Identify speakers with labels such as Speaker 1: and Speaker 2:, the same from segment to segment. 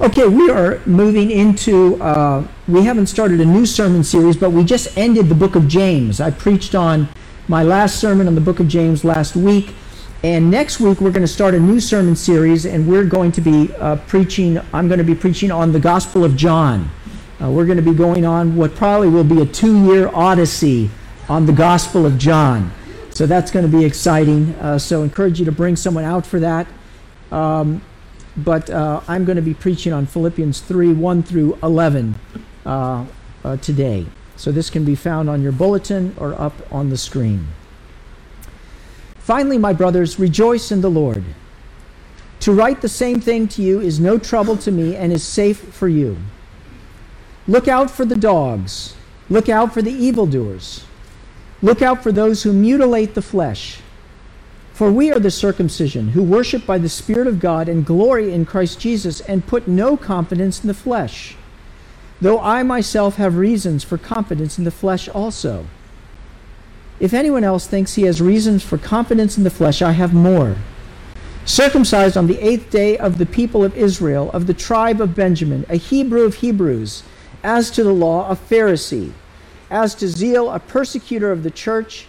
Speaker 1: Okay, we are moving into, uh, we haven't started a new sermon series, but we just ended the book of James. I preached on my last sermon on the book of James last week. And next week, we're going to start a new sermon series, and we're going to be uh, preaching, I'm going to be preaching on the Gospel of John. Uh, we're going to be going on what probably will be a two year odyssey on the Gospel of John. So that's going to be exciting. Uh, so encourage you to bring someone out for that. Um, but uh, I'm going to be preaching on Philippians 3 1 through 11 uh, uh, today. So this can be found on your bulletin or up on the screen. Finally, my brothers, rejoice in the Lord. To write the same thing to you is no trouble to me and is safe for you. Look out for the dogs, look out for the evildoers, look out for those who mutilate the flesh. For we are the circumcision, who worship by the Spirit of God and glory in Christ Jesus, and put no confidence in the flesh. Though I myself have reasons for confidence in the flesh also. If anyone else thinks he has reasons for confidence in the flesh, I have more. Circumcised on the eighth day of the people of Israel, of the tribe of Benjamin, a Hebrew of Hebrews, as to the law, a Pharisee, as to zeal, a persecutor of the church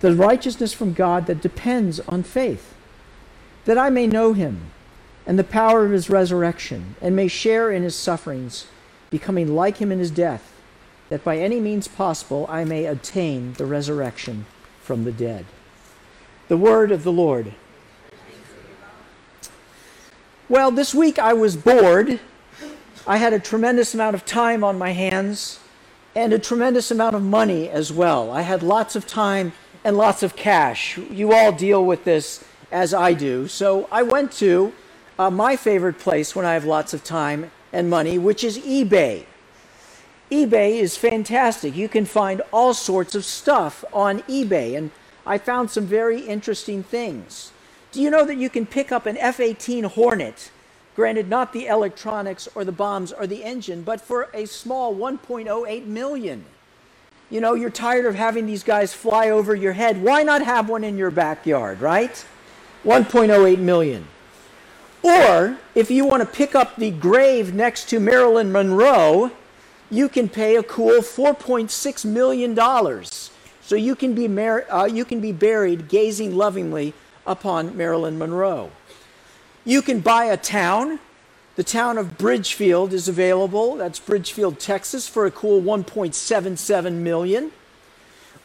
Speaker 1: the righteousness from God that depends on faith, that I may know him and the power of his resurrection, and may share in his sufferings, becoming like him in his death, that by any means possible I may obtain the resurrection from the dead. The word of the Lord. Well, this week I was bored. I had a tremendous amount of time on my hands and a tremendous amount of money as well. I had lots of time and lots of cash. You all deal with this as I do. So I went to uh, my favorite place when I have lots of time and money, which is eBay. eBay is fantastic. You can find all sorts of stuff on eBay, and I found some very interesting things. Do you know that you can pick up an F 18 Hornet? Granted, not the electronics or the bombs or the engine, but for a small 1.08 million. You know, you're tired of having these guys fly over your head. Why not have one in your backyard, right? 1.08 million. Or if you want to pick up the grave next to Marilyn Monroe, you can pay a cool 4.6 million dollars. So you can be mar- uh, you can be buried gazing lovingly upon Marilyn Monroe. You can buy a town the town of Bridgefield is available. That's Bridgefield, Texas, for a cool 1.77 million.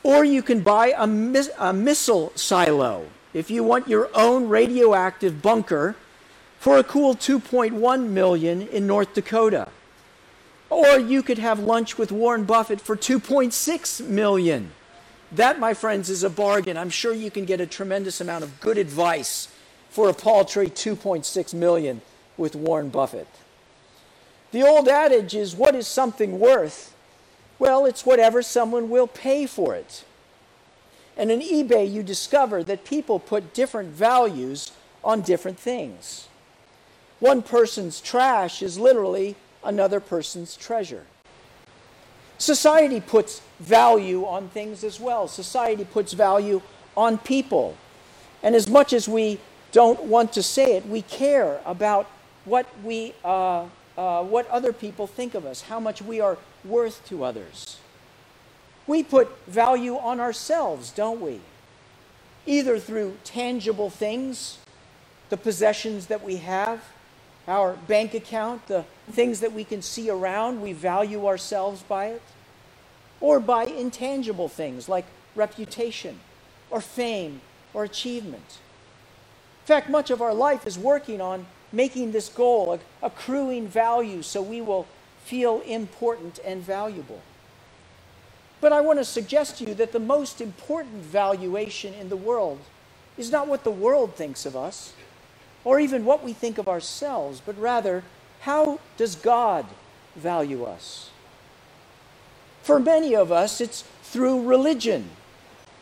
Speaker 1: Or you can buy a, mis- a missile silo if you want your own radioactive bunker for a cool 2.1 million in North Dakota. Or you could have lunch with Warren Buffett for 2.6 million. That, my friends, is a bargain. I'm sure you can get a tremendous amount of good advice for a paltry 2.6 million with Warren Buffett. The old adage is what is something worth? Well, it's whatever someone will pay for it. And in eBay, you discover that people put different values on different things. One person's trash is literally another person's treasure. Society puts value on things as well. Society puts value on people. And as much as we don't want to say it, we care about what we uh, uh, what other people think of us, how much we are worth to others. We put value on ourselves, don't we? Either through tangible things, the possessions that we have, our bank account, the things that we can see around, we value ourselves by it, or by intangible things like reputation or fame or achievement. In fact, much of our life is working on making this goal, accruing value so we will feel important and valuable. But I want to suggest to you that the most important valuation in the world is not what the world thinks of us or even what we think of ourselves, but rather, how does God value us? For many of us, it's through religion,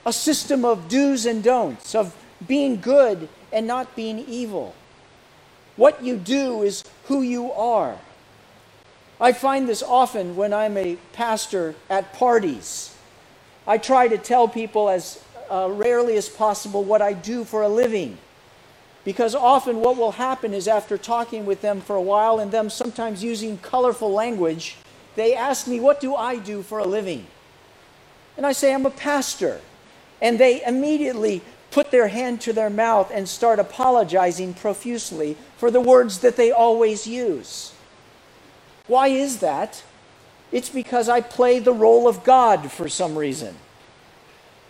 Speaker 1: a system of do's and don'ts, of being good and not being evil. What you do is who you are. I find this often when I'm a pastor at parties. I try to tell people as uh, rarely as possible what I do for a living. Because often what will happen is after talking with them for a while and them sometimes using colorful language, they ask me, What do I do for a living? And I say, I'm a pastor. And they immediately put their hand to their mouth and start apologizing profusely for the words that they always use. Why is that? It's because I play the role of God for some reason.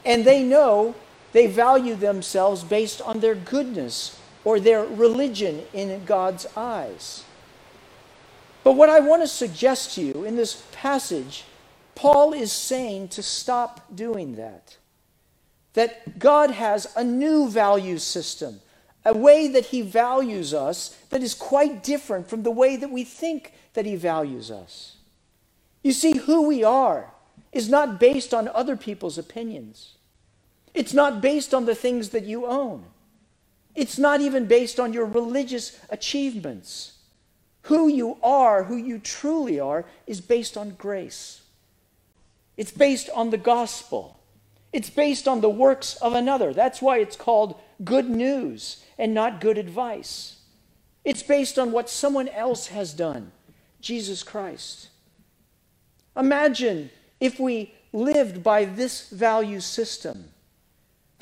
Speaker 1: And they know they value themselves based on their goodness or their religion in God's eyes. But what I want to suggest to you in this passage, Paul is saying to stop doing that. That God has a new value system, a way that He values us that is quite different from the way that we think that He values us. You see, who we are is not based on other people's opinions. It's not based on the things that you own. It's not even based on your religious achievements. Who you are, who you truly are, is based on grace. It's based on the gospel. It's based on the works of another. That's why it's called good news and not good advice. It's based on what someone else has done Jesus Christ. Imagine if we lived by this value system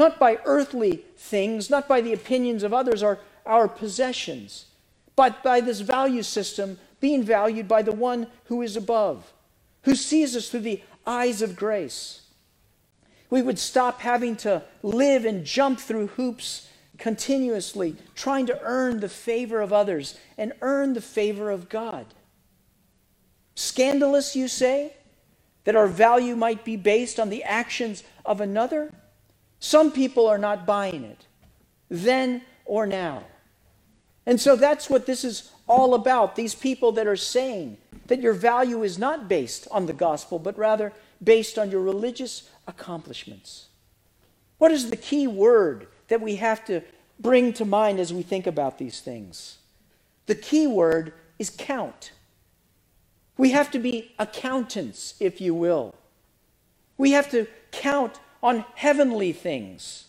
Speaker 1: not by earthly things, not by the opinions of others or our possessions, but by this value system being valued by the one who is above, who sees us through the eyes of grace. We would stop having to live and jump through hoops continuously, trying to earn the favor of others and earn the favor of God. Scandalous, you say, that our value might be based on the actions of another? Some people are not buying it, then or now. And so that's what this is all about. These people that are saying that your value is not based on the gospel, but rather based on your religious accomplishments. What is the key word that we have to bring to mind as we think about these things? The key word is count. We have to be accountants, if you will. We have to count on heavenly things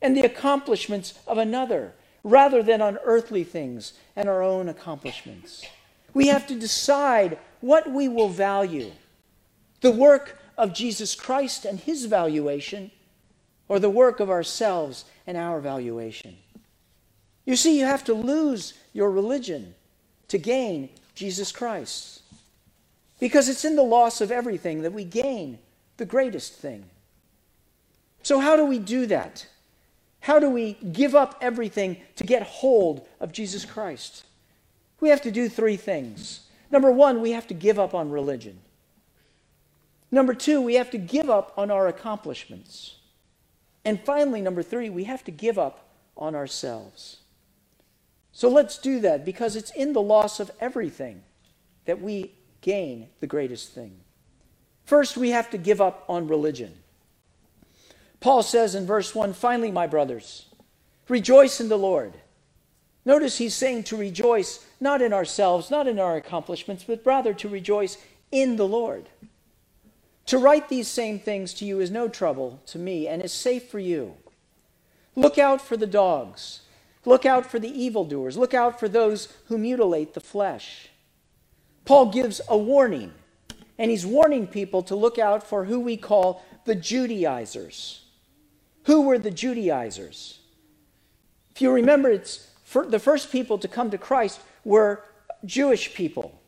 Speaker 1: and the accomplishments of another rather than on earthly things and our own accomplishments. We have to decide what we will value the work of Jesus Christ and his valuation, or the work of ourselves and our valuation. You see, you have to lose your religion to gain Jesus Christ. Because it's in the loss of everything that we gain the greatest thing. So, how do we do that? How do we give up everything to get hold of Jesus Christ? We have to do three things. Number one, we have to give up on religion. Number two, we have to give up on our accomplishments. And finally, number three, we have to give up on ourselves. So let's do that because it's in the loss of everything that we gain the greatest thing. First, we have to give up on religion. Paul says in verse 1 finally, my brothers, rejoice in the Lord. Notice he's saying to rejoice not in ourselves, not in our accomplishments, but rather to rejoice in the Lord. To write these same things to you is no trouble to me and is safe for you. Look out for the dogs. Look out for the evildoers. Look out for those who mutilate the flesh. Paul gives a warning, and he's warning people to look out for who we call the Judaizers. Who were the Judaizers? If you remember, it's the first people to come to Christ were Jewish people.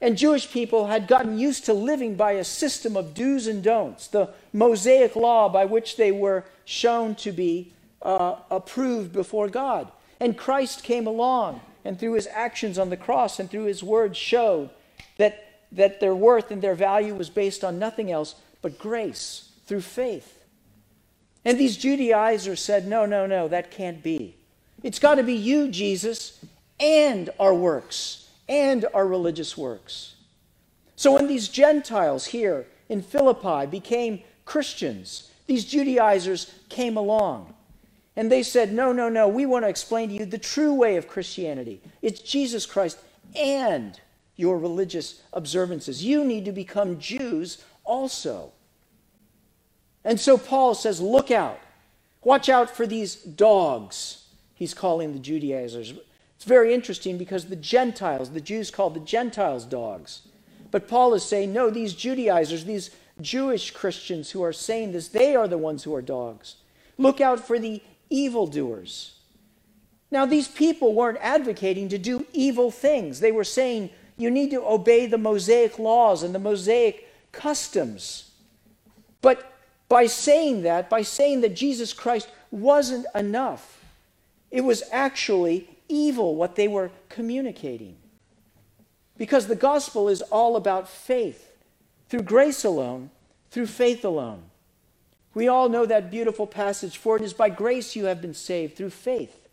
Speaker 1: And Jewish people had gotten used to living by a system of do's and don'ts, the Mosaic law by which they were shown to be uh, approved before God. And Christ came along and through his actions on the cross and through his words showed that, that their worth and their value was based on nothing else but grace through faith. And these Judaizers said, no, no, no, that can't be. It's got to be you, Jesus, and our works, and our religious works. So when these Gentiles here in Philippi became Christians. These Judaizers came along. And they said, No, no, no, we want to explain to you the true way of Christianity. It's Jesus Christ and your religious observances. You need to become Jews also. And so Paul says, Look out. Watch out for these dogs, he's calling the Judaizers. It's very interesting because the Gentiles, the Jews called the Gentiles dogs. But Paul is saying, no, these Judaizers, these Jewish Christians who are saying this, they are the ones who are dogs. Look out for the evildoers. Now, these people weren't advocating to do evil things. They were saying you need to obey the Mosaic laws and the Mosaic customs. But by saying that, by saying that Jesus Christ wasn't enough, it was actually evil what they were communicating. Because the gospel is all about faith through grace alone, through faith alone. We all know that beautiful passage for it is by grace you have been saved through faith,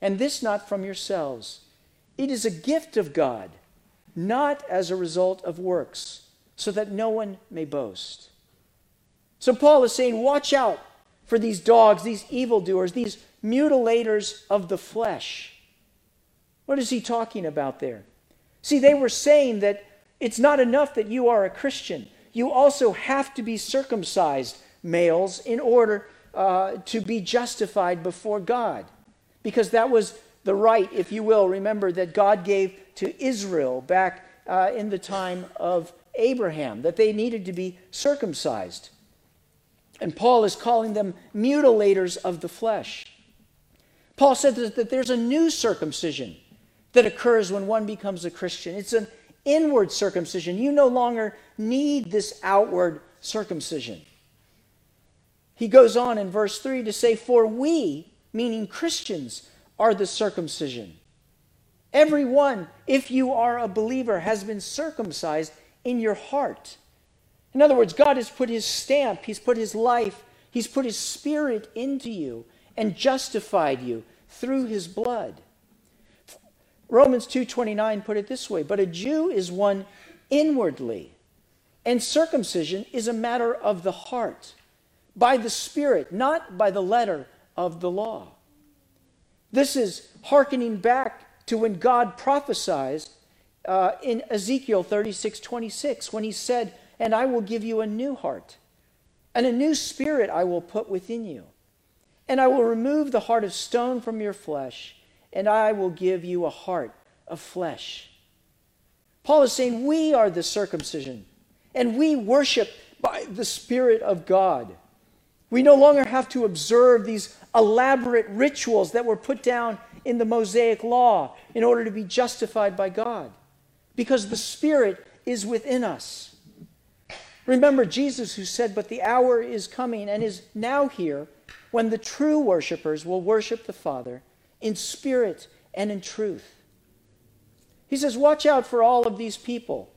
Speaker 1: and this not from yourselves. It is a gift of God, not as a result of works, so that no one may boast. So Paul is saying, watch out for these dogs, these evildoers, these mutilators of the flesh. What is he talking about there? See, they were saying that it's not enough that you are a Christian. You also have to be circumcised, males, in order uh, to be justified before God. Because that was the rite, if you will, remember, that God gave to Israel back uh, in the time of Abraham, that they needed to be circumcised. And Paul is calling them mutilators of the flesh. Paul said that, that there's a new circumcision that occurs when one becomes a Christian. It's an inward circumcision. You no longer need this outward circumcision. He goes on in verse 3 to say, For we, meaning Christians, are the circumcision. Everyone, if you are a believer, has been circumcised in your heart. In other words, God has put his stamp, he's put his life, he's put his spirit into you and justified you through his blood. Romans 2:29 put it this way, but a Jew is one inwardly, and circumcision is a matter of the heart, by the spirit, not by the letter of the law. This is hearkening back to when God prophesied uh, in Ezekiel 36 26, when he said, And I will give you a new heart, and a new spirit I will put within you. And I will remove the heart of stone from your flesh and I will give you a heart of flesh. Paul is saying we are the circumcision, and we worship by the Spirit of God. We no longer have to observe these elaborate rituals that were put down in the Mosaic law in order to be justified by God, because the Spirit is within us. Remember Jesus, who said, But the hour is coming and is now here when the true worshipers will worship the Father in spirit and in truth. He says, Watch out for all of these people,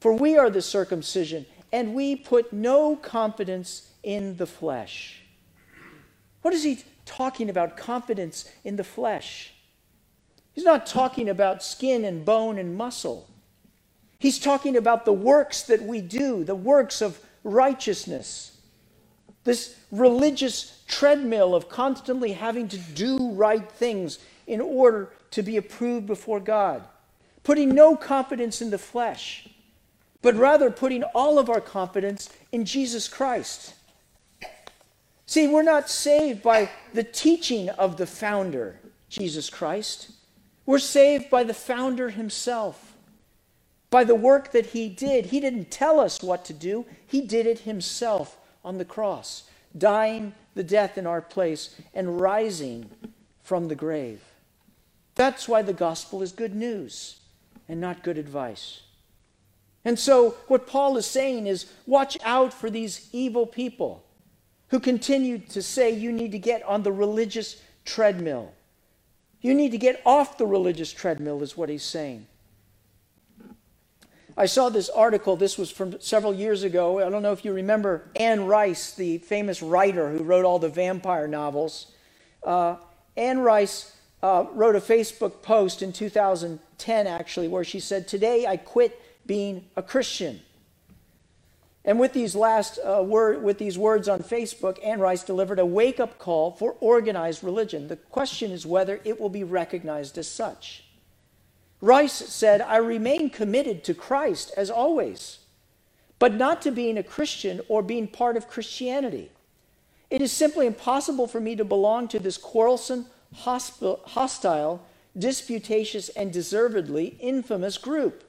Speaker 1: for we are the circumcision, and we put no confidence in the flesh. What is he talking about, confidence in the flesh? He's not talking about skin and bone and muscle. He's talking about the works that we do, the works of righteousness this religious treadmill of constantly having to do right things in order to be approved before God, putting no confidence in the flesh, but rather putting all of our confidence in Jesus Christ. See, we're not saved by the teaching of the founder, Jesus Christ. We're saved by the founder himself, by the work that he did. He didn't tell us what to do, he did it himself on the cross, dying the death in our place and rising from the grave. That's why the gospel is good news and not good advice. And so, what Paul is saying is watch out for these evil people who continue to say you need to get on the religious treadmill. You need to get off the religious treadmill, is what he's saying. I saw this article, this was from several years ago. I don't know if you remember Anne Rice, the famous writer who wrote all the vampire novels. Uh, Anne Rice uh, wrote a Facebook post in 2010, actually, where she said, Today I quit being a Christian. And with these last uh, word, with these words on Facebook, Anne Rice delivered a wake-up call for organized religion. The question is whether it will be recognized as such. Rice said, "I remain committed to Christ as always, but not to being a Christian or being part of Christianity. It is simply impossible for me to belong to this quarrelsome, hostile, disputatious, and deservedly infamous group.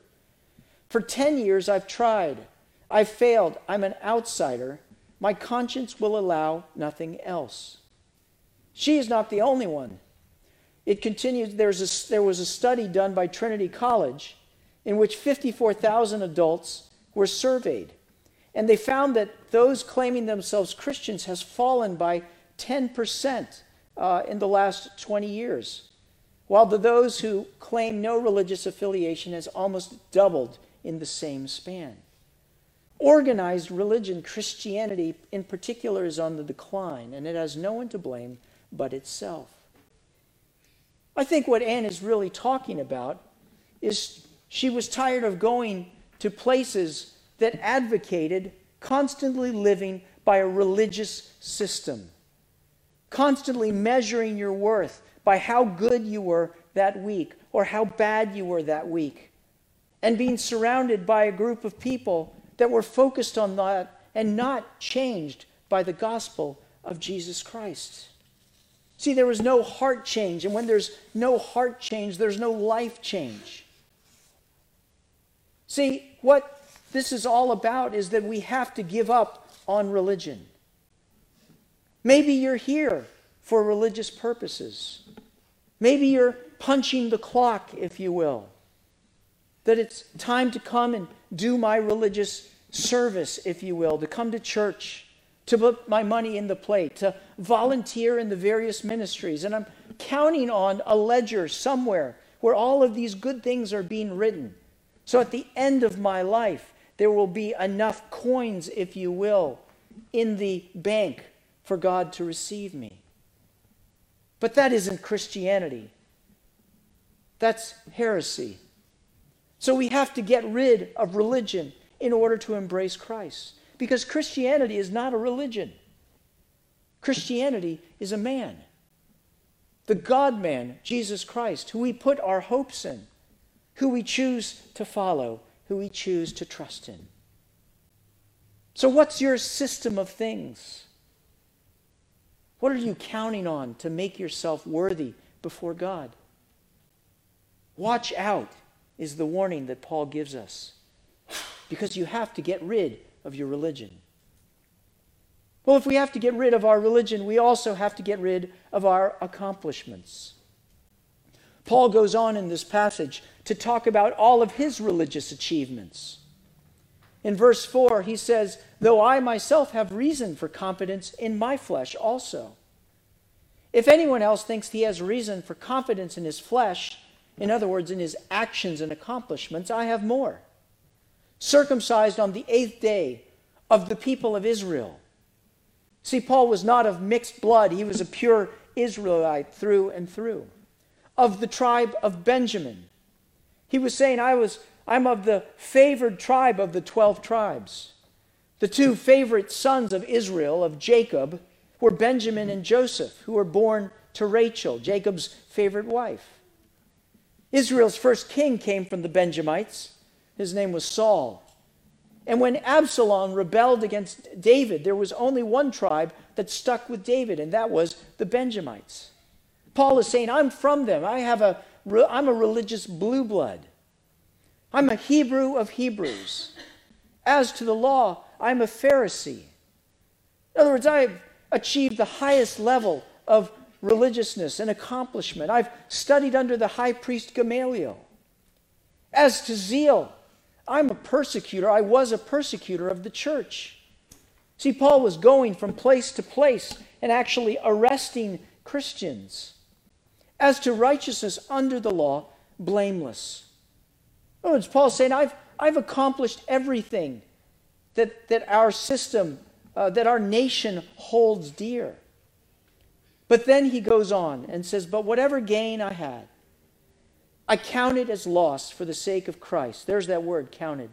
Speaker 1: For 10 years I've tried." I've failed. I'm an outsider. My conscience will allow nothing else. She is not the only one. It continues a, there was a study done by Trinity College in which 54,000 adults were surveyed. And they found that those claiming themselves Christians has fallen by 10% uh, in the last 20 years, while the, those who claim no religious affiliation has almost doubled in the same span. Organized religion, Christianity in particular, is on the decline, and it has no one to blame but itself. I think what Anne is really talking about is she was tired of going to places that advocated constantly living by a religious system, constantly measuring your worth by how good you were that week or how bad you were that week, and being surrounded by a group of people that were focused on that and not changed by the gospel of Jesus Christ. See, there was no heart change, and when there's no heart change, there's no life change. See, what this is all about is that we have to give up on religion. Maybe you're here for religious purposes. Maybe you're punching the clock, if you will. That it's time to come and do my religious service, if you will, to come to church, to put my money in the plate, to volunteer in the various ministries. And I'm counting on a ledger somewhere where all of these good things are being written. So at the end of my life, there will be enough coins, if you will, in the bank for God to receive me. But that isn't Christianity. That's heresy. So we have to get rid of religion in order to embrace Christ. Because Christianity is not a religion, Christianity is a man. The God man, Jesus Christ, who we put our hopes in, who we choose to follow, who we choose to trust in. So, what's your system of things? What are you counting on to make yourself worthy before God? Watch out, is the warning that Paul gives us because you have to get rid of your religion. Well, if we have to get rid of our religion, we also have to get rid of our accomplishments. Paul goes on in this passage to talk about all of his religious achievements. In verse 4, he says, Though I myself have reason for confidence in my flesh also. If anyone else thinks he has reason for confidence in his flesh, in other words, in his actions and accomplishments, I have more circumcised on the eighth day of the people of Israel. See, Paul was not of mixed blood, he was a pure Israelite through and through. Of the tribe of Benjamin. He was saying, I was, I'm of the favored tribe of the 12 tribes. The two favorite sons of Israel, of Jacob, were Benjamin and Joseph, who were born to Rachel, Jacob's favorite wife. Israel's first king came from the Benjamites. His name was Saul. And when Absalom rebelled against David, there was only one tribe that stuck with David, and that was the Benjamites. Paul is saying, I'm from them. I have a, I'm a religious blue blood. I'm a Hebrew of Hebrews. As to the law, I'm a Pharisee. In other words, I've achieved the highest level of religiousness and accomplishment. I've studied under the high priest Gamaliel. As to zeal, I'm a persecutor. I was a persecutor of the church. See, Paul was going from place to place and actually arresting Christians. As to righteousness under the law, blameless. In other words, Paul's saying, I've, I've accomplished everything that, that our system, uh, that our nation holds dear. But then he goes on and says, But whatever gain I had, I count it as loss for the sake of Christ. There's that word, counted.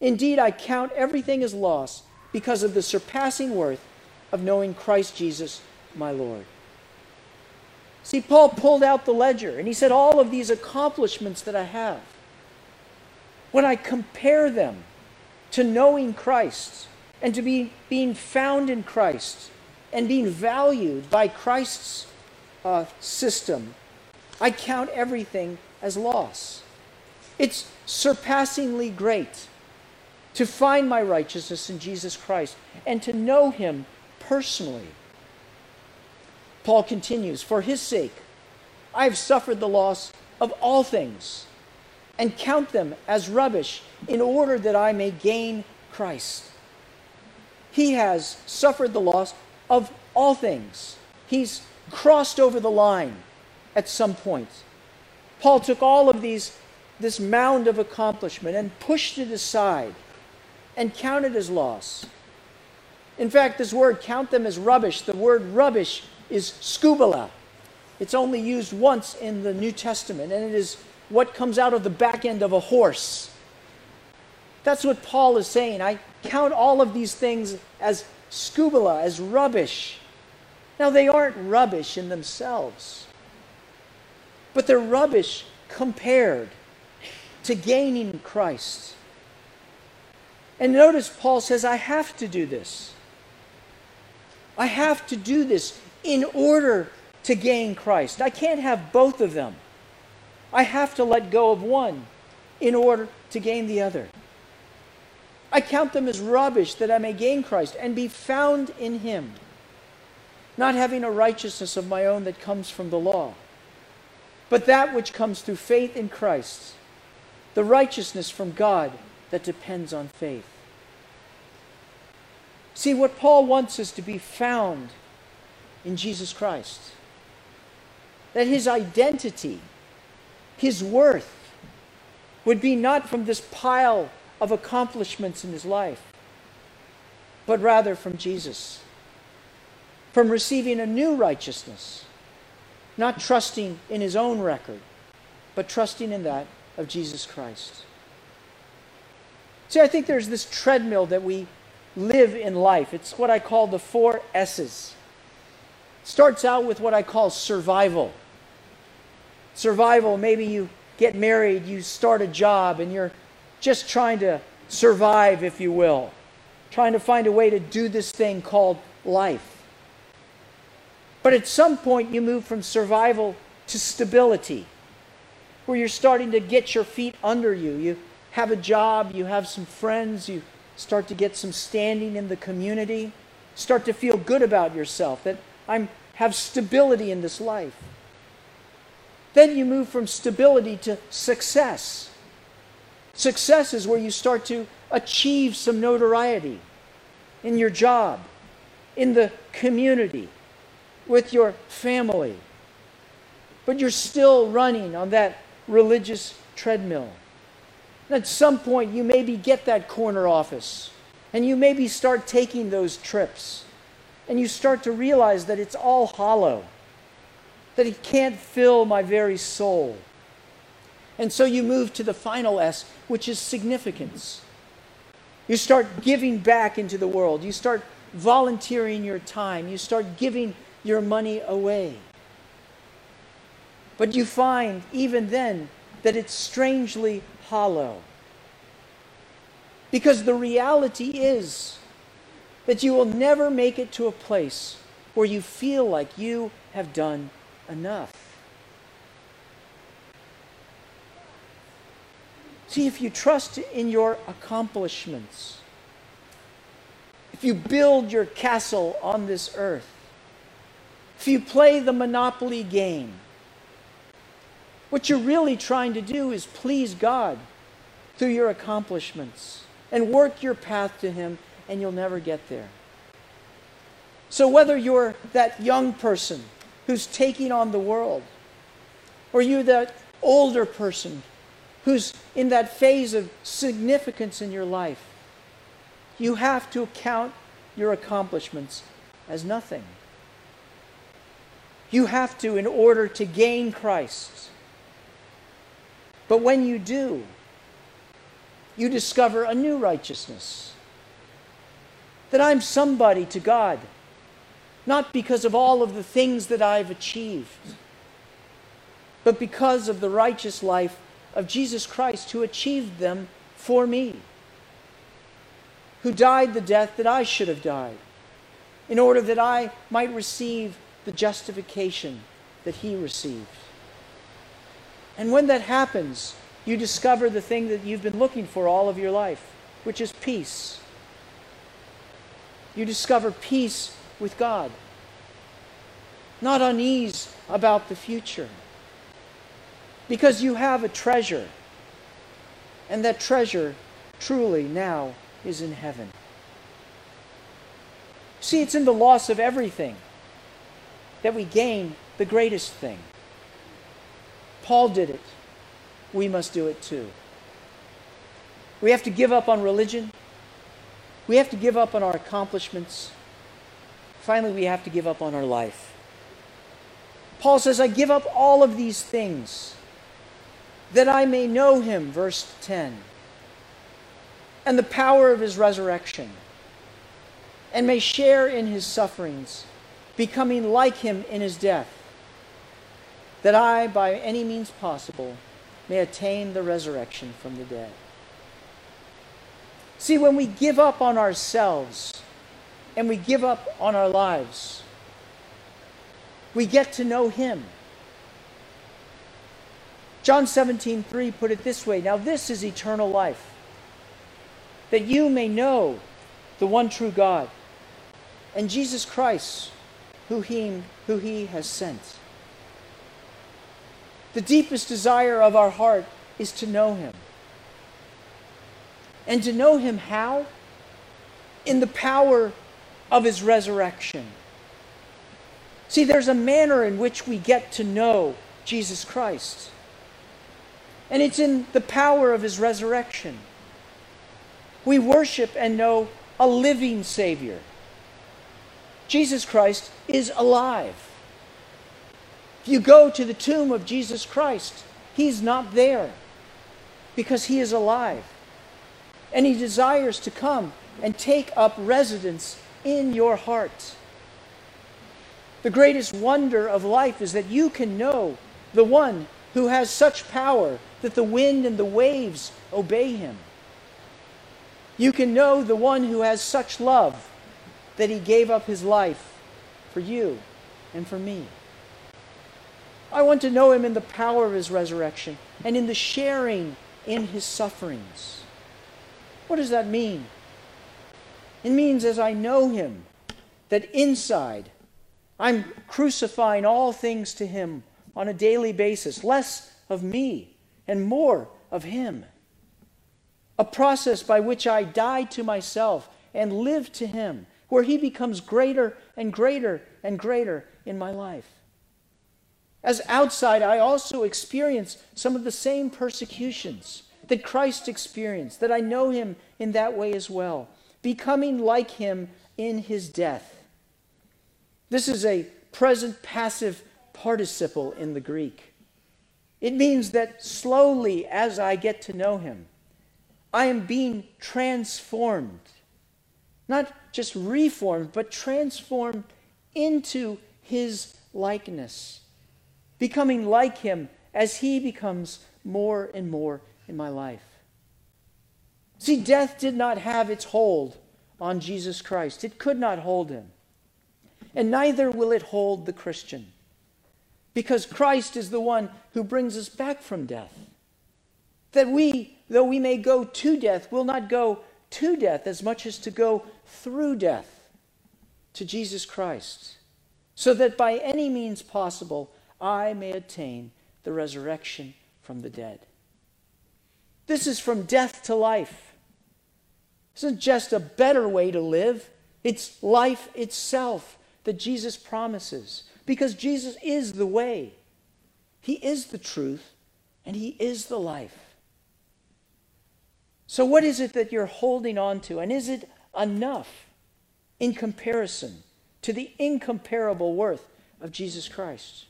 Speaker 1: Indeed, I count everything as loss because of the surpassing worth of knowing Christ Jesus, my Lord. See, Paul pulled out the ledger and he said, All of these accomplishments that I have, when I compare them to knowing Christ and to be being found in Christ and being valued by Christ's uh, system, I count everything as loss. It's surpassingly great to find my righteousness in Jesus Christ and to know Him personally. Paul continues, For His sake, I have suffered the loss of all things and count them as rubbish in order that I may gain Christ. He has suffered the loss of all things. He's crossed over the line at some point. Paul took all of these, this mound of accomplishment and pushed it aside and counted as loss. In fact, this word, count them as rubbish, the word rubbish is skubala. It's only used once in the New Testament, and it is what comes out of the back end of a horse. That's what Paul is saying. I count all of these things as skubala, as rubbish. Now, they aren't rubbish in themselves, but they're rubbish compared to gaining Christ. And notice Paul says, I have to do this. I have to do this in order to gain Christ. I can't have both of them. I have to let go of one in order to gain the other. I count them as rubbish that I may gain Christ and be found in him, not having a righteousness of my own that comes from the law, but that which comes through faith in Christ, the righteousness from God that depends on faith. See, what Paul wants is to be found in Jesus Christ. That his identity, his worth, would be not from this pile of accomplishments in his life, but rather from Jesus. From receiving a new righteousness, not trusting in his own record, but trusting in that of Jesus Christ. See, I think there's this treadmill that we live in life. It's what I call the four S's. Starts out with what I call survival. Survival, maybe you get married, you start a job, and you're just trying to survive, if you will, trying to find a way to do this thing called life. But at some point, you move from survival to stability, where you're starting to get your feet under you. You have a job, you have some friends, you start to get some standing in the community, start to feel good about yourself, that I have stability in this life. Then you move from stability to success. Success is where you start to achieve some notoriety in your job, in the community, with your family. But you're still running on that religious treadmill. At some point, you maybe get that corner office and you maybe start taking those trips and you start to realize that it's all hollow, that it can't fill my very soul. And so you move to the final S, which is significance. You start giving back into the world. You start volunteering your time. You start giving your money away. But you find, even then, that it's strangely hollow. Because the reality is that you will never make it to a place where you feel like you have done enough. See, if you trust in your accomplishments, if you build your castle on this earth, if you play the monopoly game, what you're really trying to do is please God through your accomplishments and work your path to Him, and you'll never get there. So, whether you're that young person who's taking on the world, or you're that older person who's in that phase of significance in your life, you have to count your accomplishments as nothing. You have to in order to gain Christ. But when you do, you discover a new righteousness. That I'm somebody to God, not because of all of the things that I've achieved, but because of the righteous life of Jesus Christ who achieved them for me, who died the death that I should have died, in order that I might receive the justification that he received. And when that happens, you discover the thing that you've been looking for all of your life, which is peace. You discover peace with God, not unease about the future, because you have a treasure, and that treasure truly now is in heaven. See, it's in the loss of everything that we gain the greatest thing. Paul did it. We must do it too. We have to give up on religion. We have to give up on our accomplishments. Finally, we have to give up on our life. Paul says, I give up all of these things that I may know him, verse 10, and the power of his resurrection, and may share in his sufferings, becoming like him in his death that I, by any means possible, may attain the resurrection from the dead. See, when we give up on ourselves and we give up on our lives, we get to know Him. John 17, 3 put it this way Now, this is eternal life, that you may know the one true God and Jesus Christ, who he, who he has sent. The deepest desire of our heart is to know Him. And to know Him how? In the power of His resurrection. See, there's a manner in which we get to know Jesus Christ. And it's in the power of His resurrection. We worship and know a living Savior. Jesus Christ is alive. If you go to the tomb of Jesus Christ, he's not there because he is alive. And he desires to come and take up residence in your heart. The greatest wonder of life is that you can know the one who has such power that the wind and the waves obey him. You can know the one who has such love that he gave up his life for you and for me. I want to know him in the power of his resurrection and in the sharing in his sufferings. What does that mean? It means as I know him, that inside I'm crucifying all things to him on a daily basis, less of me and more of him. A process by which I die to myself and live to him, where he becomes greater and greater and greater in my life. As outside, I also experience some of the same persecutions that Christ experienced, that I know him in that way as well, becoming like him in his death. This is a present passive participle in the Greek. It means that slowly, as I get to know him, I am being transformed. Not just reformed, but transformed into his likeness becoming like him as he becomes more and more in my life. See, death did not have its hold on Jesus Christ, it could not hold him. And neither will it hold the Christian, because Christ is the one who brings us back from death. That we, though we may go to death, will not go to death as much as to go through death to Jesus Christ, so that by any means possible, I may attain the resurrection from the dead. This is from death to life. This isn't just a better way to live, it's life itself that Jesus promises. Because Jesus is the way, He is the truth, and He is the life. So, what is it that you're holding on to? And is it enough in comparison to the incomparable worth of Jesus Christ?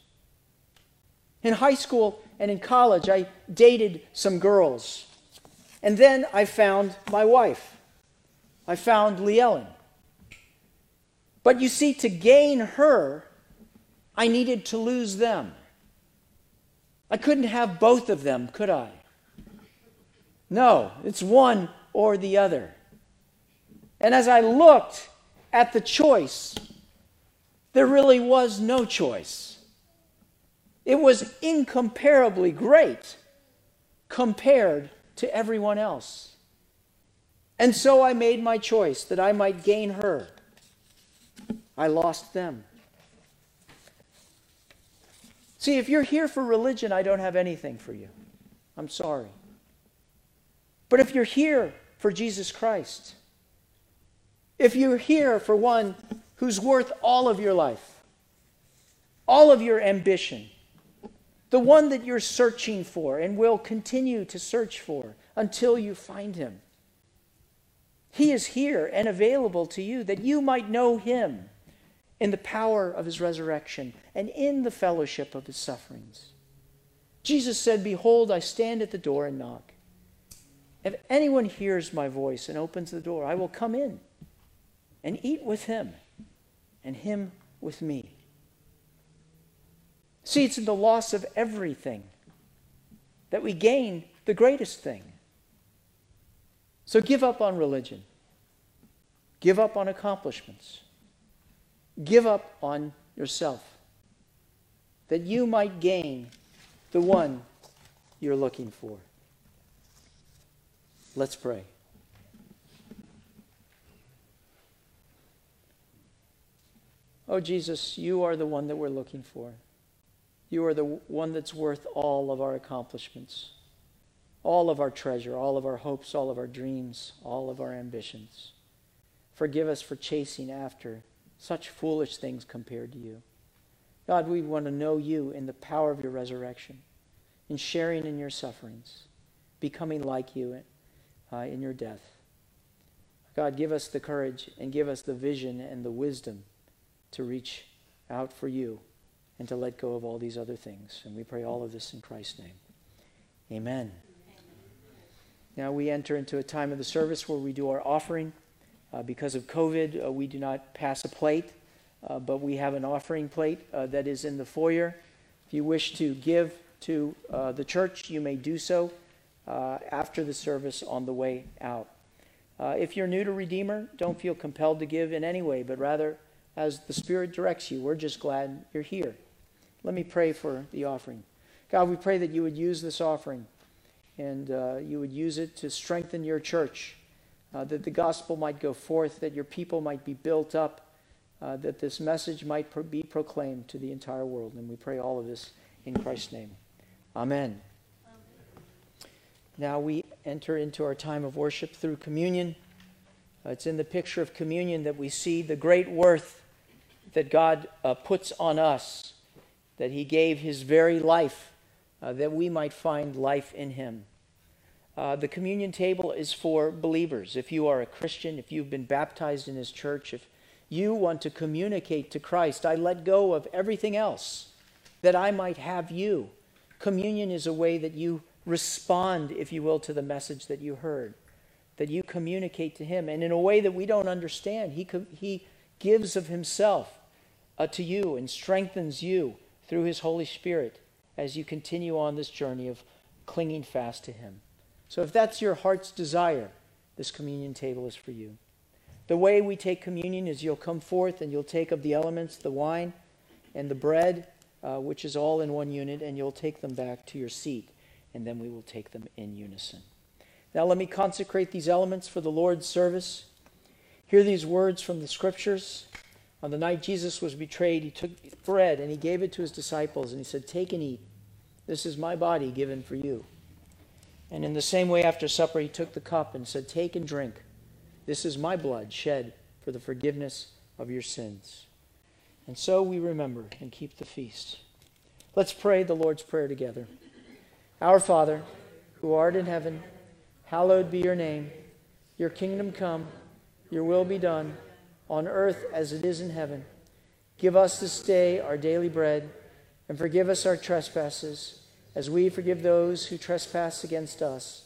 Speaker 1: In high school and in college, I dated some girls. And then I found my wife. I found Lee Ellen. But you see, to gain her, I needed to lose them. I couldn't have both of them, could I? No, it's one or the other. And as I looked at the choice, there really was no choice. It was incomparably great compared to everyone else. And so I made my choice that I might gain her. I lost them. See, if you're here for religion, I don't have anything for you. I'm sorry. But if you're here for Jesus Christ, if you're here for one who's worth all of your life, all of your ambition, the one that you're searching for and will continue to search for until you find him. He is here and available to you that you might know him in the power of his resurrection and in the fellowship of his sufferings. Jesus said, Behold, I stand at the door and knock. If anyone hears my voice and opens the door, I will come in and eat with him and him with me. See, it's in the loss of everything that we gain the greatest thing. So give up on religion, give up on accomplishments. Give up on yourself that you might gain the one you're looking for. Let's pray. Oh, Jesus, you are the one that we're looking for. You are the one that's worth all of our accomplishments, all of our treasure, all of our hopes, all of our dreams, all of our ambitions. Forgive us for chasing after such foolish things compared to you. God, we want to know you in the power of your resurrection, in sharing in your sufferings, becoming like you uh, in your death. God, give us the courage and give us the vision and the wisdom to reach out for you and to let go of all these other things. And we pray all of this in Christ's name. Amen. Now we enter into a time of the service where we do our offering. Uh, because of COVID, uh, we do not pass a plate, uh, but we have an offering plate uh, that is in the foyer. If you wish to give to uh, the church, you may do so uh, after the service on the way out. if you're new to Redeemer, don't feel compelled to give in any way, but rather as the Spirit directs you. We're just glad you're here. Let me pray for the offering. God, we pray that you would use this offering and you would use it to strengthen your church uh, that the gospel might go forth, that your people might be built up, uh, that this message might pro- be proclaimed to the entire world. And we pray all of this in Christ's name. Amen. Amen. Now we enter into our time of worship through communion. Uh, it's in the picture of communion that we see the great worth that God uh, puts on us, that He gave His very life uh, that we might find life in Him. Uh, the communion table is for believers. If you are a Christian, if you've been baptized in His church, if you want to communicate to Christ, I let go of everything else that I might have you. Communion is a way that you respond, if you will, to the message that you heard, that you communicate to Him. And in a way that we don't understand, He, he gives of Himself uh, to you and strengthens you through His Holy Spirit as you continue on this journey of clinging fast to Him. So if that's your heart's desire, this communion table is for you. The way we take communion is you'll come forth and you'll take of the elements, the wine and the bread, uh, which is all in one unit, and you'll take them back to your seat, and then we will take them in unison. Now let me consecrate these elements for the Lord's service. Hear these words from the scriptures. On the night Jesus was betrayed, he took bread and he gave it to his disciples, and he said, Take and eat. This is my body given for you. And in the same way, after supper, he took the cup and said, Take and drink. This is my blood shed for the forgiveness of your sins. And so we remember and keep the feast. Let's pray the Lord's Prayer together. Our Father, who art in heaven, hallowed be your name. Your kingdom come, your will be done, on earth as it is in heaven. Give us this day our daily bread, and forgive us our trespasses as we forgive those who trespass against us.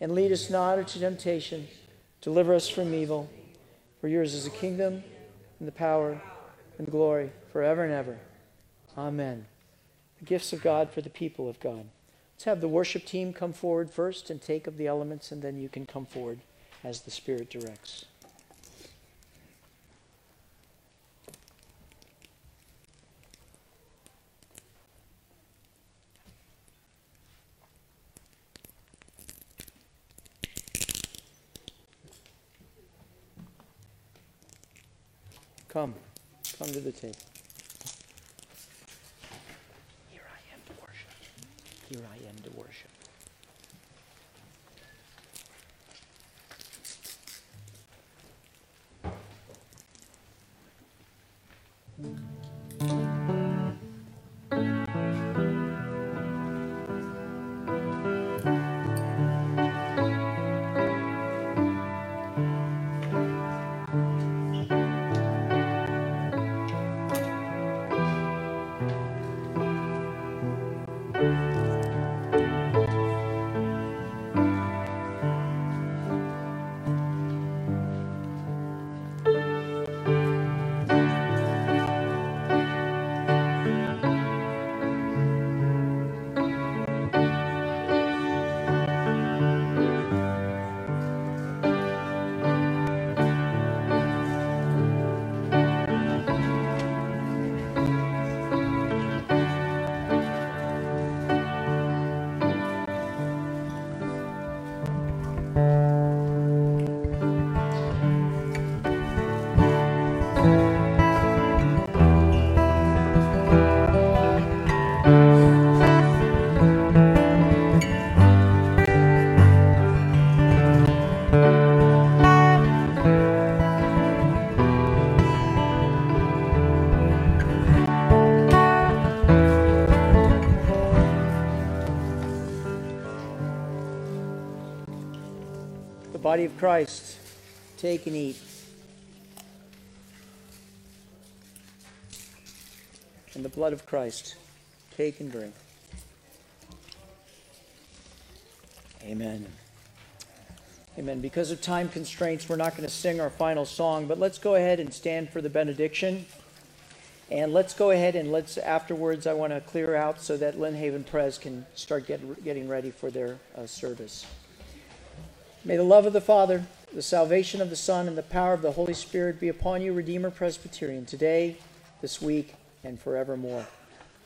Speaker 1: and lead us not into temptation. Deliver us from evil. For yours is the kingdom, and the power, and the glory, forever and ever. Amen. The gifts of God for the people of God. Let's have the worship team come forward first and take of the elements, and then you can come forward as the Spirit directs. Come. Come to the table. Here I am to worship. Here I am to worship. The body of Christ. Take and eat. And the blood of Christ. Take and drink. Amen. Amen. Because of time constraints, we're not going to sing our final song, but let's go ahead and stand for the benediction. And let's go ahead and let's, afterwards, I want to clear out so that Lynn Haven Pres can start get, getting ready for their uh, service. May the love of the Father, the salvation of the Son, and the power of the Holy Spirit be upon you, Redeemer Presbyterian, today, this week, and forevermore.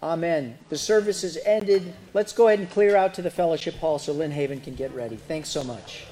Speaker 1: Amen. The service is ended. Let's go ahead and clear out to the fellowship hall so Lynn Haven can get ready. Thanks so much.